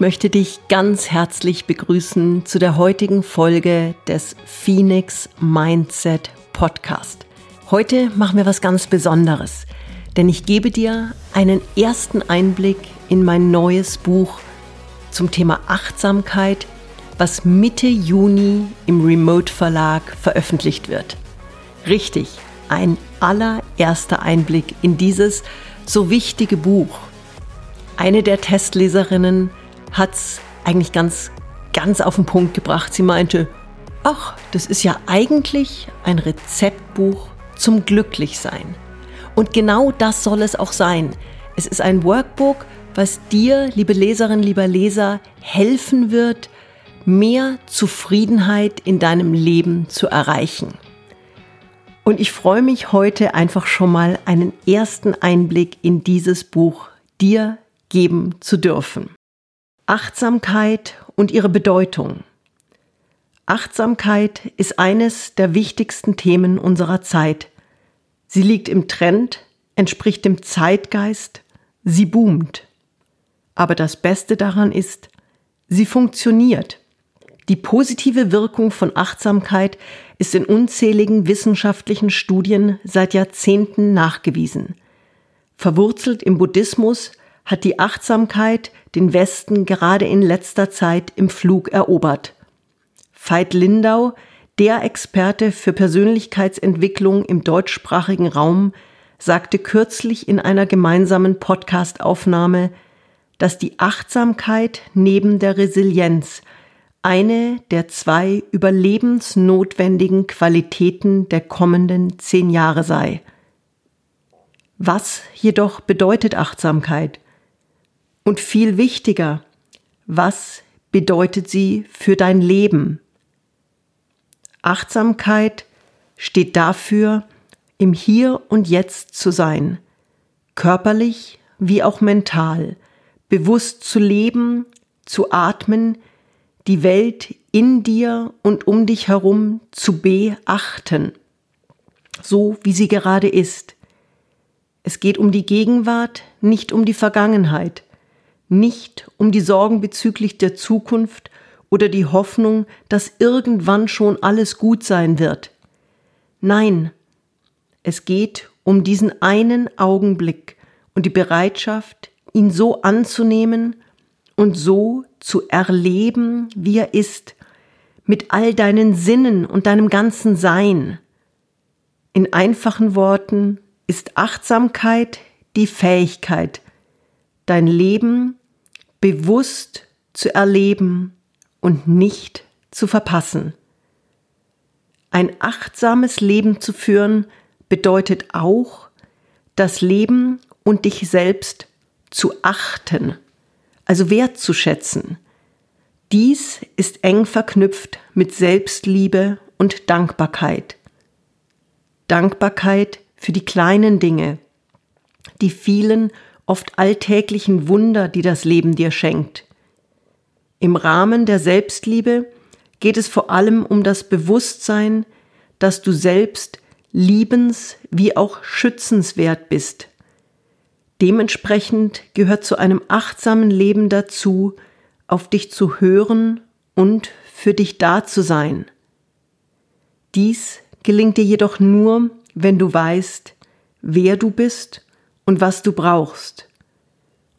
Möchte dich ganz herzlich begrüßen zu der heutigen Folge des Phoenix Mindset Podcast. Heute machen wir was ganz Besonderes, denn ich gebe dir einen ersten Einblick in mein neues Buch zum Thema Achtsamkeit, was Mitte Juni im Remote Verlag veröffentlicht wird. Richtig, ein allererster Einblick in dieses so wichtige Buch. Eine der Testleserinnen hat es eigentlich ganz, ganz auf den Punkt gebracht. Sie meinte, ach, das ist ja eigentlich ein Rezeptbuch zum Glücklichsein. Und genau das soll es auch sein. Es ist ein Workbook, was dir, liebe Leserin, lieber Leser, helfen wird, mehr Zufriedenheit in deinem Leben zu erreichen. Und ich freue mich heute einfach schon mal einen ersten Einblick in dieses Buch dir geben zu dürfen. Achtsamkeit und ihre Bedeutung. Achtsamkeit ist eines der wichtigsten Themen unserer Zeit. Sie liegt im Trend, entspricht dem Zeitgeist, sie boomt. Aber das Beste daran ist, sie funktioniert. Die positive Wirkung von Achtsamkeit ist in unzähligen wissenschaftlichen Studien seit Jahrzehnten nachgewiesen. Verwurzelt im Buddhismus hat die Achtsamkeit den Westen gerade in letzter Zeit im Flug erobert. Veit Lindau, der Experte für Persönlichkeitsentwicklung im deutschsprachigen Raum, sagte kürzlich in einer gemeinsamen Podcast-Aufnahme, dass die Achtsamkeit neben der Resilienz eine der zwei überlebensnotwendigen Qualitäten der kommenden zehn Jahre sei. Was jedoch bedeutet Achtsamkeit? Und viel wichtiger, was bedeutet sie für dein Leben? Achtsamkeit steht dafür, im Hier und Jetzt zu sein, körperlich wie auch mental, bewusst zu leben, zu atmen, die Welt in dir und um dich herum zu beachten, so wie sie gerade ist. Es geht um die Gegenwart, nicht um die Vergangenheit nicht um die Sorgen bezüglich der Zukunft oder die Hoffnung, dass irgendwann schon alles gut sein wird. Nein, es geht um diesen einen Augenblick und die Bereitschaft, ihn so anzunehmen und so zu erleben, wie er ist, mit all deinen Sinnen und deinem ganzen Sein. In einfachen Worten ist Achtsamkeit die Fähigkeit, dein Leben bewusst zu erleben und nicht zu verpassen. Ein achtsames Leben zu führen bedeutet auch, das Leben und dich selbst zu achten, also wertzuschätzen. Dies ist eng verknüpft mit Selbstliebe und Dankbarkeit. Dankbarkeit für die kleinen Dinge, die vielen oft alltäglichen Wunder, die das Leben dir schenkt. Im Rahmen der Selbstliebe geht es vor allem um das Bewusstsein, dass du selbst liebens- wie auch schützenswert bist. Dementsprechend gehört zu einem achtsamen Leben dazu, auf dich zu hören und für dich da zu sein. Dies gelingt dir jedoch nur, wenn du weißt, wer du bist und was du brauchst.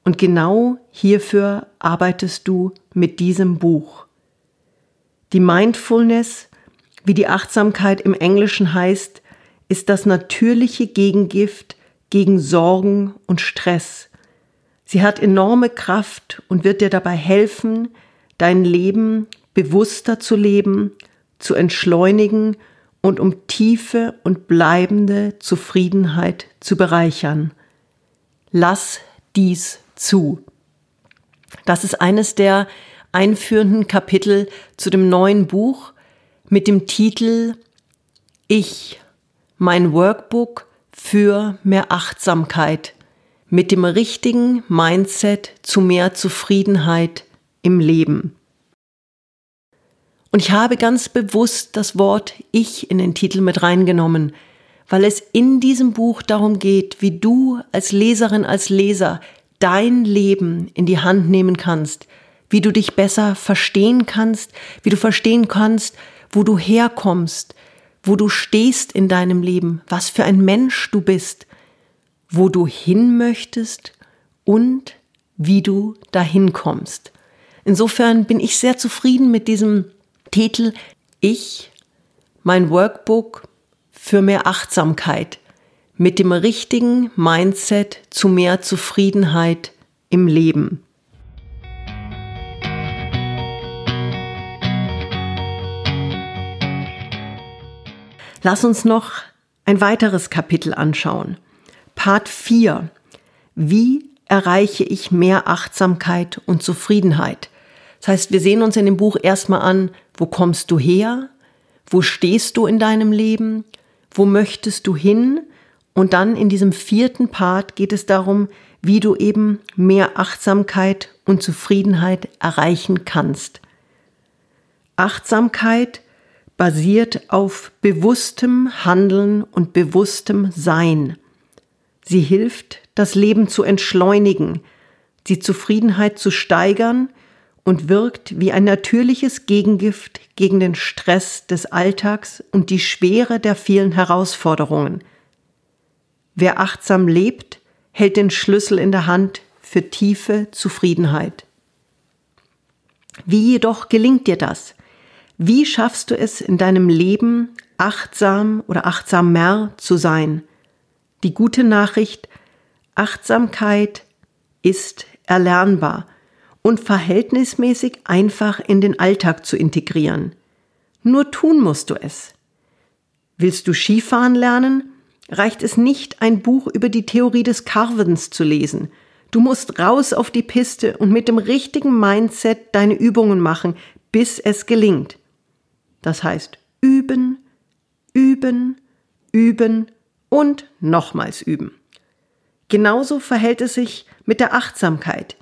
Und genau hierfür arbeitest du mit diesem Buch. Die Mindfulness, wie die Achtsamkeit im Englischen heißt, ist das natürliche Gegengift gegen Sorgen und Stress. Sie hat enorme Kraft und wird dir dabei helfen, dein Leben bewusster zu leben, zu entschleunigen und um tiefe und bleibende Zufriedenheit zu bereichern. Lass dies zu. Das ist eines der einführenden Kapitel zu dem neuen Buch mit dem Titel Ich, mein Workbook für mehr Achtsamkeit mit dem richtigen Mindset zu mehr Zufriedenheit im Leben. Und ich habe ganz bewusst das Wort Ich in den Titel mit reingenommen, weil es in diesem Buch darum geht, wie du als Leserin, als Leser dein Leben in die Hand nehmen kannst, wie du dich besser verstehen kannst, wie du verstehen kannst, wo du herkommst, wo du stehst in deinem Leben, was für ein Mensch du bist, wo du hin möchtest und wie du dahin kommst. Insofern bin ich sehr zufrieden mit diesem Titel Ich, mein Workbook für mehr Achtsamkeit mit dem richtigen Mindset zu mehr Zufriedenheit im Leben. Lass uns noch ein weiteres Kapitel anschauen. Part 4. Wie erreiche ich mehr Achtsamkeit und Zufriedenheit? Das heißt, wir sehen uns in dem Buch erstmal an, wo kommst du her? Wo stehst du in deinem Leben? Wo möchtest du hin? Und dann in diesem vierten Part geht es darum, wie du eben mehr Achtsamkeit und Zufriedenheit erreichen kannst. Achtsamkeit basiert auf bewusstem Handeln und bewusstem Sein. Sie hilft, das Leben zu entschleunigen, die Zufriedenheit zu steigern und wirkt wie ein natürliches Gegengift gegen den Stress des Alltags und die Schwere der vielen Herausforderungen. Wer achtsam lebt, hält den Schlüssel in der Hand für tiefe Zufriedenheit. Wie jedoch gelingt dir das? Wie schaffst du es in deinem Leben achtsam oder achtsamer zu sein? Die gute Nachricht, Achtsamkeit ist erlernbar und verhältnismäßig einfach in den Alltag zu integrieren. Nur tun musst du es. Willst du Skifahren lernen? Reicht es nicht, ein Buch über die Theorie des Carvens zu lesen. Du musst raus auf die Piste und mit dem richtigen Mindset deine Übungen machen, bis es gelingt. Das heißt üben, üben, üben und nochmals üben. Genauso verhält es sich mit der Achtsamkeit.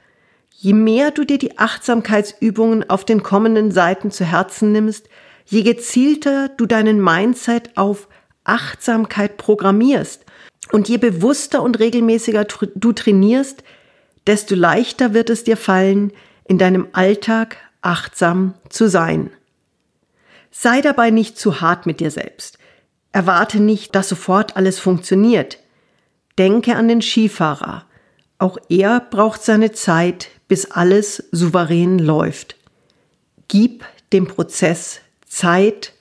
Je mehr du dir die Achtsamkeitsübungen auf den kommenden Seiten zu Herzen nimmst, je gezielter du deinen Mindset auf Achtsamkeit programmierst und je bewusster und regelmäßiger du trainierst, desto leichter wird es dir fallen, in deinem Alltag achtsam zu sein. Sei dabei nicht zu hart mit dir selbst. Erwarte nicht, dass sofort alles funktioniert. Denke an den Skifahrer. Auch er braucht seine Zeit, bis alles souverän läuft. Gib dem Prozess Zeit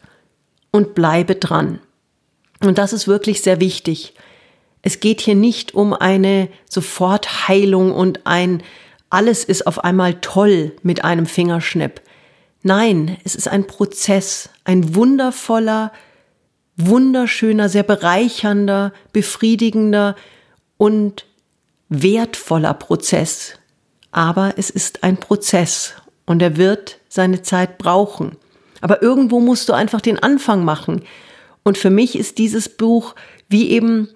und bleibe dran. Und das ist wirklich sehr wichtig. Es geht hier nicht um eine Sofortheilung und ein alles ist auf einmal toll mit einem Fingerschnipp. Nein, es ist ein Prozess, ein wundervoller, wunderschöner, sehr bereichernder, befriedigender und wertvoller Prozess. Aber es ist ein Prozess und er wird seine Zeit brauchen. Aber irgendwo musst du einfach den Anfang machen. Und für mich ist dieses Buch, wie eben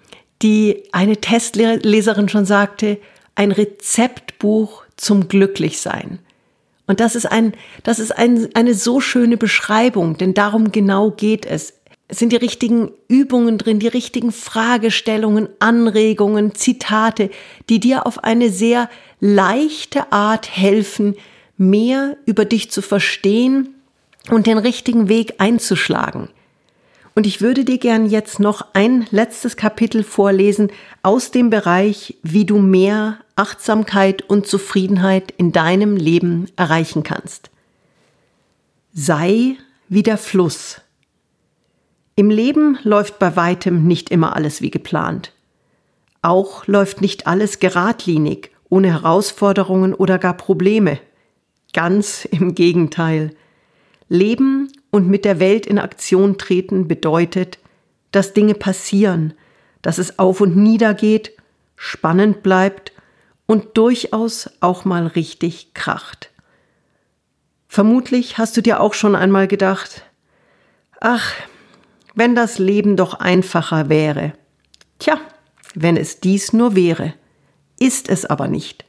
die eine Testleserin schon sagte, ein Rezeptbuch zum Glücklichsein. Und das ist ein, das ist ein, eine so schöne Beschreibung, denn darum genau geht es. Sind die richtigen Übungen drin, die richtigen Fragestellungen, Anregungen, Zitate, die dir auf eine sehr leichte Art helfen, mehr über dich zu verstehen und den richtigen Weg einzuschlagen. Und ich würde dir gern jetzt noch ein letztes Kapitel vorlesen aus dem Bereich, wie du mehr Achtsamkeit und Zufriedenheit in deinem Leben erreichen kannst. Sei wie der Fluss. Im Leben läuft bei weitem nicht immer alles wie geplant. Auch läuft nicht alles geradlinig, ohne Herausforderungen oder gar Probleme. Ganz im Gegenteil. Leben und mit der Welt in Aktion treten bedeutet, dass Dinge passieren, dass es auf und nieder geht, spannend bleibt und durchaus auch mal richtig kracht. Vermutlich hast du dir auch schon einmal gedacht, ach, wenn das Leben doch einfacher wäre. Tja, wenn es dies nur wäre, ist es aber nicht.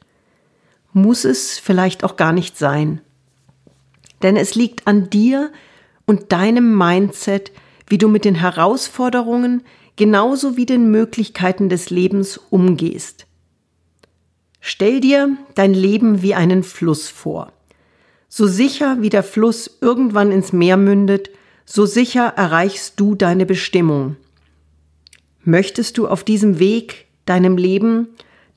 Muss es vielleicht auch gar nicht sein. Denn es liegt an dir und deinem Mindset, wie du mit den Herausforderungen genauso wie den Möglichkeiten des Lebens umgehst. Stell dir dein Leben wie einen Fluss vor. So sicher wie der Fluss irgendwann ins Meer mündet, so sicher erreichst du deine Bestimmung. Möchtest du auf diesem Weg, deinem Leben,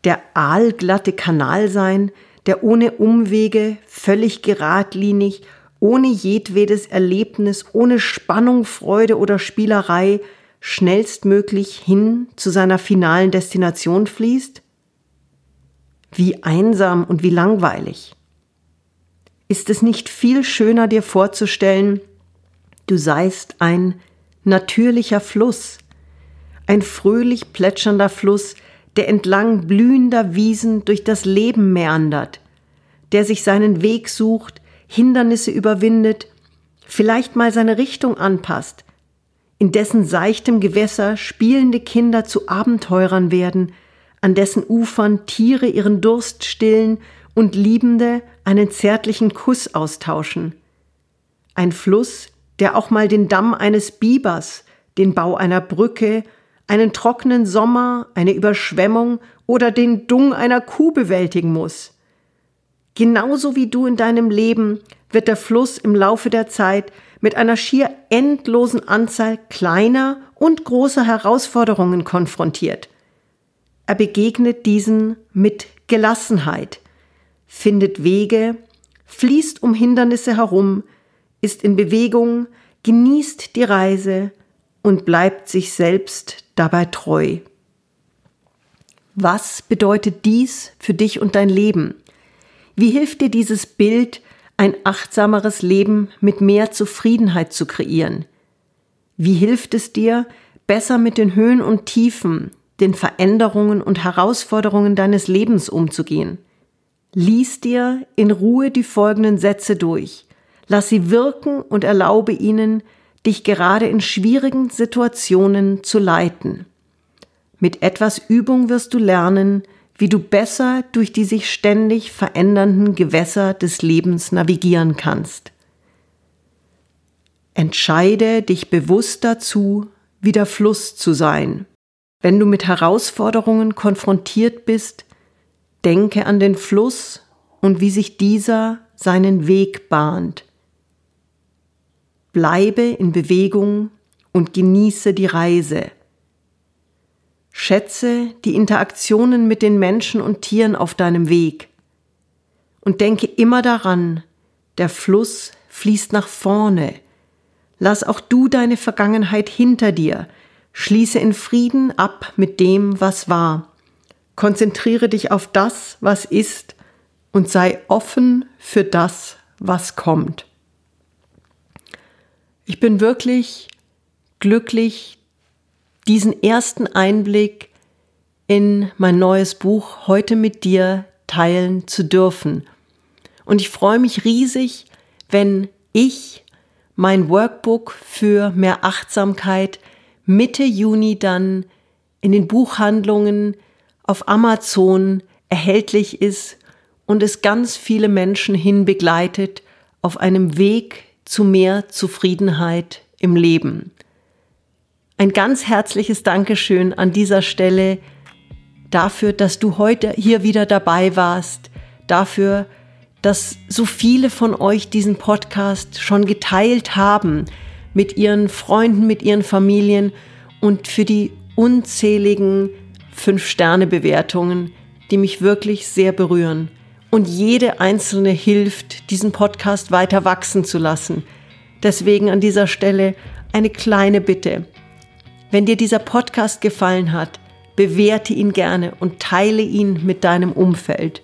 der aalglatte Kanal sein, der ohne Umwege, völlig geradlinig, ohne jedwedes Erlebnis, ohne Spannung, Freude oder Spielerei schnellstmöglich hin zu seiner finalen Destination fließt? Wie einsam und wie langweilig. Ist es nicht viel schöner dir vorzustellen, du seist ein natürlicher Fluss, ein fröhlich plätschernder Fluss, der entlang blühender Wiesen durch das Leben meandert, der sich seinen Weg sucht, Hindernisse überwindet, vielleicht mal seine Richtung anpasst, in dessen seichtem Gewässer spielende Kinder zu Abenteurern werden, an dessen Ufern Tiere ihren Durst stillen und Liebende einen zärtlichen Kuss austauschen. Ein Fluss, der auch mal den Damm eines Bibers, den Bau einer Brücke einen trockenen Sommer, eine Überschwemmung oder den Dung einer Kuh bewältigen muss. Genauso wie du in deinem Leben wird der Fluss im Laufe der Zeit mit einer schier endlosen Anzahl kleiner und großer Herausforderungen konfrontiert. Er begegnet diesen mit Gelassenheit, findet Wege, fließt um Hindernisse herum, ist in Bewegung, genießt die Reise und bleibt sich selbst dabei treu. Was bedeutet dies für dich und dein Leben? Wie hilft dir dieses Bild, ein achtsameres Leben mit mehr Zufriedenheit zu kreieren? Wie hilft es dir, besser mit den Höhen und Tiefen, den Veränderungen und Herausforderungen deines Lebens umzugehen? Lies dir in Ruhe die folgenden Sätze durch, lass sie wirken und erlaube ihnen, dich gerade in schwierigen Situationen zu leiten. Mit etwas Übung wirst du lernen, wie du besser durch die sich ständig verändernden Gewässer des Lebens navigieren kannst. Entscheide dich bewusst dazu, wie der Fluss zu sein. Wenn du mit Herausforderungen konfrontiert bist, denke an den Fluss und wie sich dieser seinen Weg bahnt. Bleibe in Bewegung und genieße die Reise. Schätze die Interaktionen mit den Menschen und Tieren auf deinem Weg. Und denke immer daran, der Fluss fließt nach vorne. Lass auch du deine Vergangenheit hinter dir. Schließe in Frieden ab mit dem, was war. Konzentriere dich auf das, was ist und sei offen für das, was kommt. Ich bin wirklich glücklich, diesen ersten Einblick in mein neues Buch heute mit dir teilen zu dürfen. Und ich freue mich riesig, wenn ich mein Workbook für mehr Achtsamkeit Mitte Juni dann in den Buchhandlungen auf Amazon erhältlich ist und es ganz viele Menschen hin begleitet auf einem Weg zu mehr Zufriedenheit im Leben. Ein ganz herzliches Dankeschön an dieser Stelle dafür, dass du heute hier wieder dabei warst, dafür, dass so viele von euch diesen Podcast schon geteilt haben mit ihren Freunden, mit ihren Familien und für die unzähligen Fünf-Sterne-Bewertungen, die mich wirklich sehr berühren und jede einzelne hilft, diesen Podcast weiter wachsen zu lassen. Deswegen an dieser Stelle eine kleine Bitte. Wenn dir dieser Podcast gefallen hat, bewerte ihn gerne und teile ihn mit deinem Umfeld.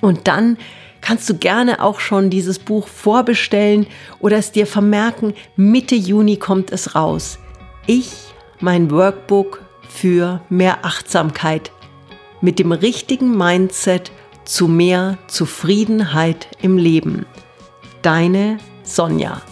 Und dann kannst du gerne auch schon dieses Buch vorbestellen oder es dir vermerken, Mitte Juni kommt es raus. Ich, mein Workbook für mehr Achtsamkeit mit dem richtigen Mindset zu mehr Zufriedenheit im Leben. Deine Sonja.